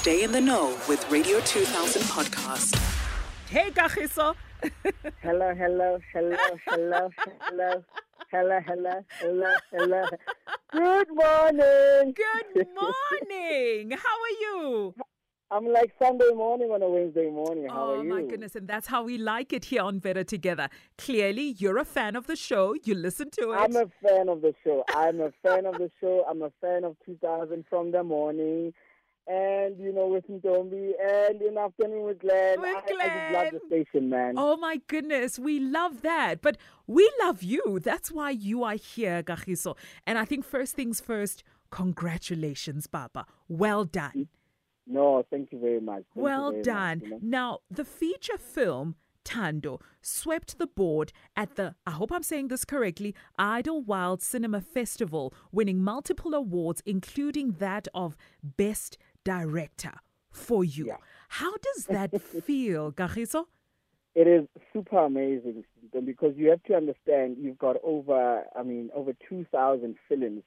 Stay in the know with Radio 2000 podcast. Hey, Kagiso. hello, hello, hello, hello, hello. Hello, hello, hello, hello. Good morning. Good morning. How are you? I'm like Sunday morning on a Wednesday morning. How oh, my goodness. And that's how we like it here on Better Together. Clearly, you're a fan of the show. You listen to it. I'm a fan of the show. I'm a fan of the show. I'm a fan of 2000 from the morning. And, you know, with Ntombi and in afternoon with Glenn. With I, I just love the station, man. Oh, my goodness. We love that. But we love you. That's why you are here, Kagiso. And I think first things first, congratulations, Papa. Well done. Mm. No, thank you very much. Thank well very done. Much, you know? Now, the feature film Thando swept the board at the, I hope I'm saying this correctly, Idyllwild Cinema Festival, winning multiple awards, including that of Best Director for you. Yeah. How does that feel, Kagiso? It is super amazing because you have to understand you've got over, I mean, over 2,000 films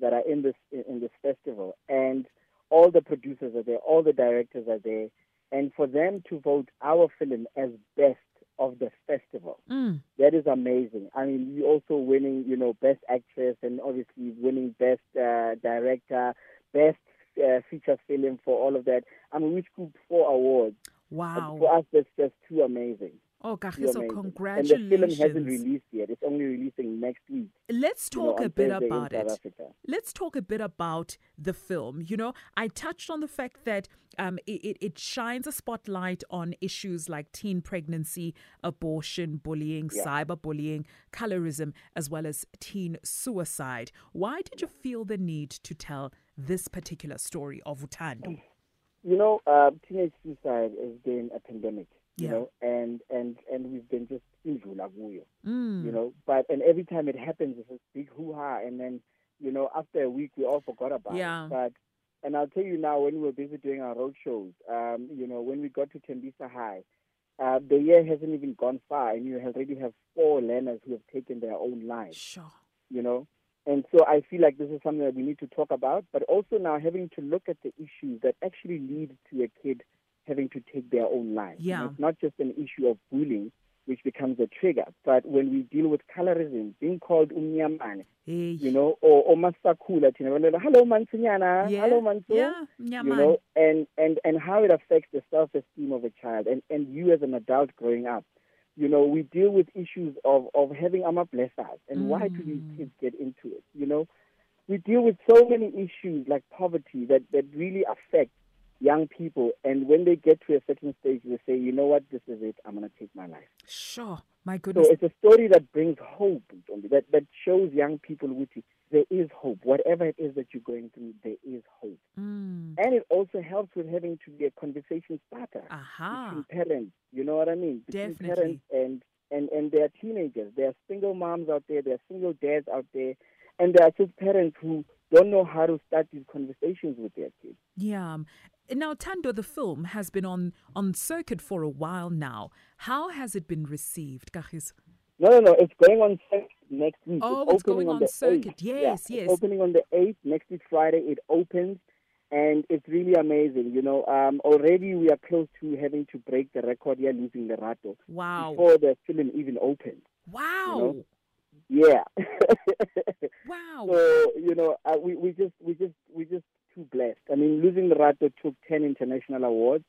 that are in this in this festival, and all the producers are there, all the directors are there, and for them to vote our film as best of the festival, mm. that is amazing. I mean, you also winning, you know, best actress, and obviously winning best uh, director, best uh, feature film for all of that. I mean, we scooped four awards. Wow! for us, that's just too amazing. Oh, Kagiso, amazing. congratulations. And the film hasn't released yet. It's only releasing next week. Let's talk you know, a bit Thursday about it. Let's talk a bit about the film. You know, I touched on the fact that um, it, it shines a spotlight on issues like teen pregnancy, abortion, bullying, Yeah. cyberbullying, colorism, as well as teen suicide. Why did you feel the need to tell this particular story of Utando? You know, uh, teenage suicide has been a pandemic. You Yeah. know, and and and we've been just kuyo, Mm. You know, but and every time it happens, it's a big hoo ha, and then you know, after a week, we all forgot about Yeah. it. But and I'll tell you now, when we were busy doing our road shows, um, you know, when we got to Tembisa High, uh, the year hasn't even gone far, and you already have four learners who have taken their own lives. Sure. you know. And so I feel like this is something that we need to talk about, but also now having to look at the issues that actually lead to a kid having to take their own life. Yeah. it's not just an issue of bullying, which becomes a trigger, but when we deal with colorism, being called umnyamane, Hey. you know, or, or masakula, hello mansinyana, yeah. hello manso, Yeah. you know, and, and, and how it affects the self-esteem of a child and, and you as an adult growing up. You know, we deal with issues of, of having ama blessers and why do these Mm. kids get into it? You know, we deal with so many issues like poverty that, that really affect young people and when they get to a certain stage they say, you know what, this is it, I'm gonna take my life. Sure. My So goodness. it's a story that brings hope, that, that shows young people with there is hope. Whatever it is that you're going through, there is. Mm. And it also helps with having to be a conversation starter Aha. between parents. You know what I mean? Between Definitely. parents and, and, and there are teenagers. There are single moms out there. There are single dads out there. And there are just parents who don't know how to start these conversations with their kids. Yeah. Now, Thando, the film has been on, on circuit for a while now. How has it been received, Kagiso? No, no, no. It's going on circuit next week. Oh, it's it's going on on, circuit. 8th. Yeah, Yes, it's yes. opening on the 8th. Next week, Friday, it opens. And it's really amazing. You know, um, already we are close to having to break the record here, losing Lerato, Wow. before the film even opens. Wow. Yeah. Wow. So you know, uh, we we just we just we just too blessed. I mean, losing Lerato took ten international awards,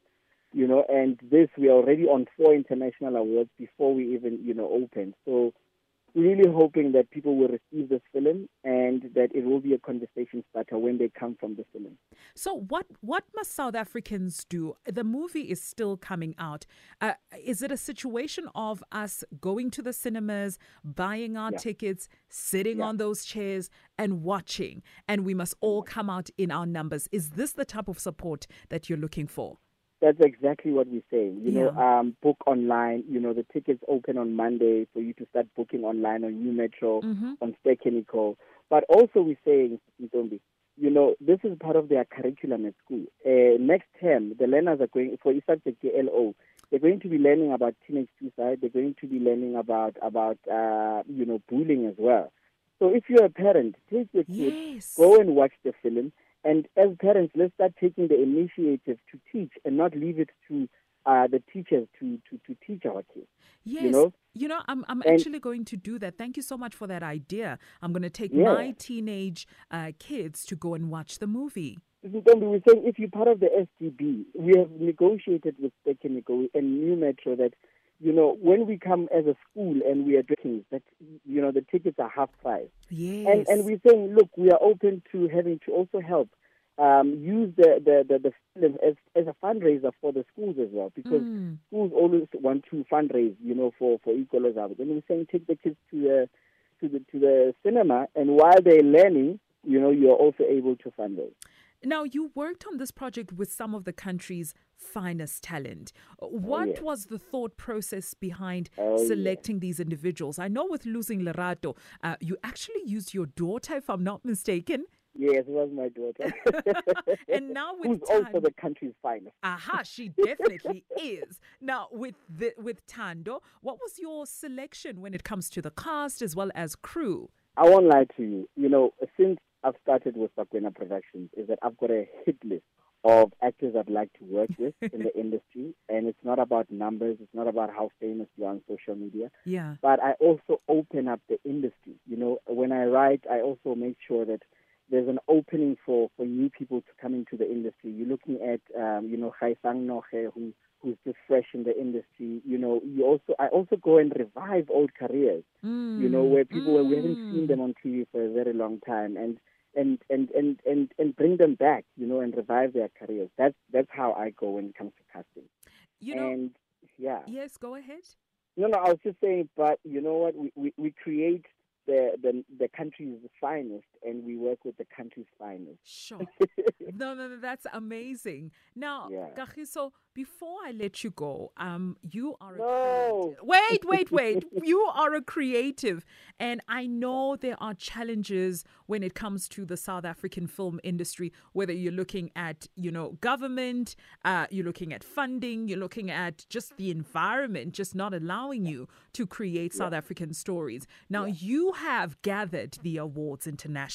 you know, and this we are already on four international awards before we even you know open. So really hoping that people will receive this film and that it will be a conversation starter when they come from the film. So, what what must South Africans do? The movie is still coming out. Uh, is it a situation of us going to the cinemas, buying our Yeah. tickets, sitting Yeah. on those chairs, and watching? And we must all come out in our numbers. Is this the type of support that you're looking for? That's exactly what we're saying. You know, um, book online. You know, the tickets open on Monday for you to start booking online on Nu Metro, Mhm. on Ster-Kinekor. But also we're saying, Ntombi, you know, this is part of their curriculum at school. Uh, next term, the learners are going, for subject LO, they're going to be learning about teenage suicide. They're going to be learning about, about uh, you know, bullying as well. So if you're a parent, take your kid, Yes. go and watch the film And as parents, let's start taking the initiative to teach and not leave it to uh, the teachers to, to, to teach our kids. Yes. You know? You know, I'm, I'm And- actually going to do that. Thank you so much for that idea. I'm going to take Yeah. my teenage uh, kids to go and watch the movie. Ntombi, we're saying if you're part of the SDB, we have negotiated with Technical and Nu Metro that, you know, when we come as a school and we are drinking, that, you know, the tickets are half price. Yes. And, and we're saying, look, we are open to having to also help um, use the, the, the, the film as, as a fundraiser for the schools as well, because Mm. schools always want to fundraise, you know, for, for equal as others. And we're saying take the kids to the, to the, to the cinema, and while they're learning, you know, you're also able to fundraise. Now, you worked on this project with some of the country's finest talent. What yes. was the thought process behind Oh, yes. selecting these individuals? I know with Losing Lerato, uh, you actually used your daughter, if I'm not mistaken. Yes, it was my daughter. And now with Who's also the country's finest. Aha, she definitely is. Now, with the, with Thando, what was your selection when it comes to the cast as well as crew? I won't lie to you. You know, since I've started with Bakwena Productions, is that I've got a hit list of actors I'd like to work with in the industry, and it's not about numbers. It's not about how famous you are on social media. Yeah. But I also open up the industry. You know, when I write, I also make sure that there's an opening for, for new people to come into the industry. You're looking at, um, you know, Haisang Noche, who who's just fresh in the industry. You know, you also I also go and revive old careers. you know, where people where we haven't seen Mm. them on TV for a very long time, and and and and and and bring them back, you know, and revive their careers. That's that's how I go when it comes to casting. You know, and yeah, yes, go ahead. no, no, I was just saying, but you know what? We we, we create the, the the country's finest, and we work with the country's finest. Sure. no, no, no, that's amazing. Now, Yeah. Before I let you go, um, you are a No. creative. Wait, wait, wait. you are a creative, and I know there are challenges when it comes to the South African film industry. Whether you're looking at, you know, government, uh, you're looking at funding, you're looking at just the environment, just not allowing you to create South African stories. Now, you have gathered the awards internationally.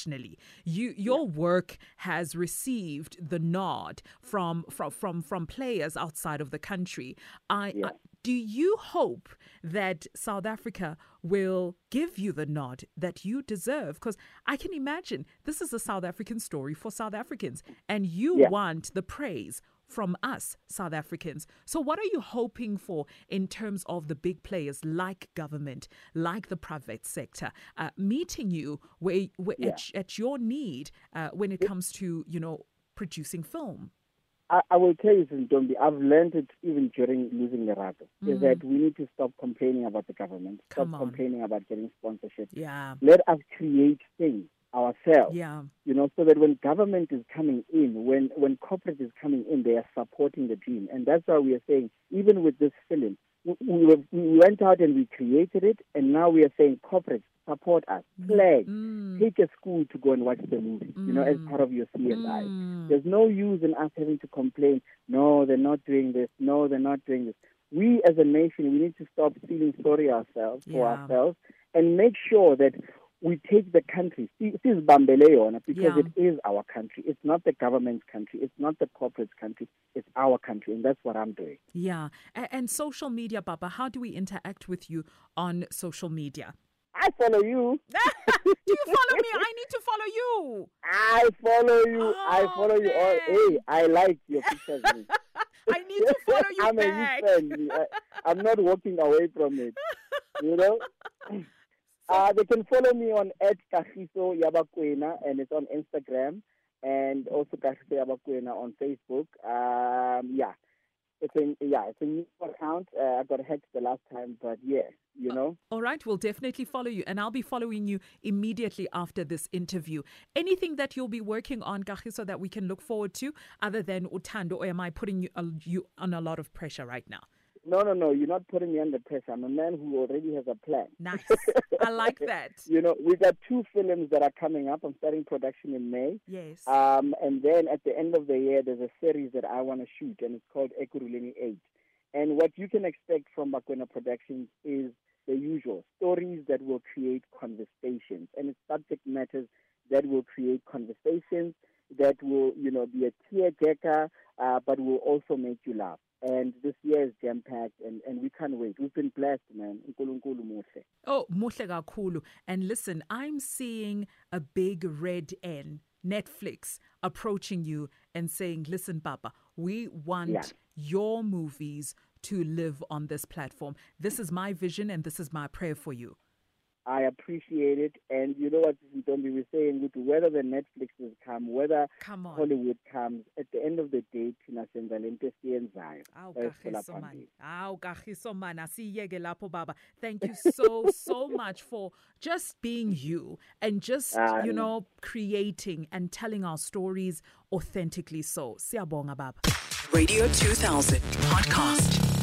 You, your work has received the nod from from from from players outside of the country. I, Yeah. I do you hope that South Africa will give you the nod that you deserve? Because I can imagine this is a South African story for South Africans, and you Yeah. want the praise from us, South Africans. So, what are you hoping for in terms of the big players like government, like the private sector, uh, meeting you where, where Yeah. at, at your need uh, when it comes to, you know, producing film? I, I will tell you, Ntombi, I've learned it even during losing Lerato, is that we need to stop complaining about the government, stop on. complaining about getting sponsorship. Yeah. Let us create things ourselves. Yeah. you know, so that when government is coming in, when when corporate is coming in, they are supporting the dream, and that's why we are saying, even with this film, we, we, we went out and we created it, and now we are saying, corporate, support us, pledge, Mm. take a school to go and watch the movie, you know, as Mm. part of your CSI. Mm. There's no use in us having to complain. No, they're not doing this. No, they're not doing this. We as a nation, we need to stop feeling sorry ourselves for Yeah. ourselves and make sure that we take the country. This is Bambele yona because Yeah. it is our country. It's not the government's country. It's not the corporate's country. It's our country, and that's what I'm doing. Yeah. A- and social media, Baba, how do we interact with you on social media? I follow you. do you follow me? I need to follow you. I follow you. I Oh, follow you all. Hey, I like your pictures. I need to follow you I'm back. a big fan. I, I'm not walking away from it. You know? Uh, they can follow me on at Kagiso Yabakwena and it's on Instagram and also Kagiso Yabakwena on Facebook. Um, yeah. It's a yeah, it's a new account. Uh, I got hacked the last time, but yeah, you know. All right, we'll definitely follow you, and I'll be following you immediately after this interview. Anything that you'll be working on, Kagiso, that we can look forward to, other than Utando, or am I putting you, uh, you on a lot of pressure right now? No, no, no. You're not putting me under pressure. I'm a man who already has a plan. Nice. I like that. You know, we've got two films that are coming up. I'm starting production in May. Yes. Um, and then at the end of the year, there's a series that I want to shoot, and it's called Ekurhuleni 8. And what you can expect from Bakwena Productions is the usual stories that will create conversations, and it's subject matters that will create conversations that will, you know, be a tearjerker, uh, but will also make you laugh. And this year is jam packed, and, and we can't wait. We've been blessed, man. Oh, muhle kakhulu. And listen, I'm seeing a big red N, Netflix, approaching you and saying, listen, Papa, we want Yeah. your movies to live on this platform. This is my vision and this is my prayer for you. I appreciate it. And you know what, Ntombi, we're saying with whether the Netflixes come, whether Come on. Hollywood comes, at the end of the day, thina senza lento esiyenzayo. Awu Esifela kagiso man. phambili. Awu kagiso man. Asiyeke lapho baba. Thank you so so much for just being you and just Ah, you know creating and telling our stories authentically so. Siyabonga baba. Radio 2000 podcast.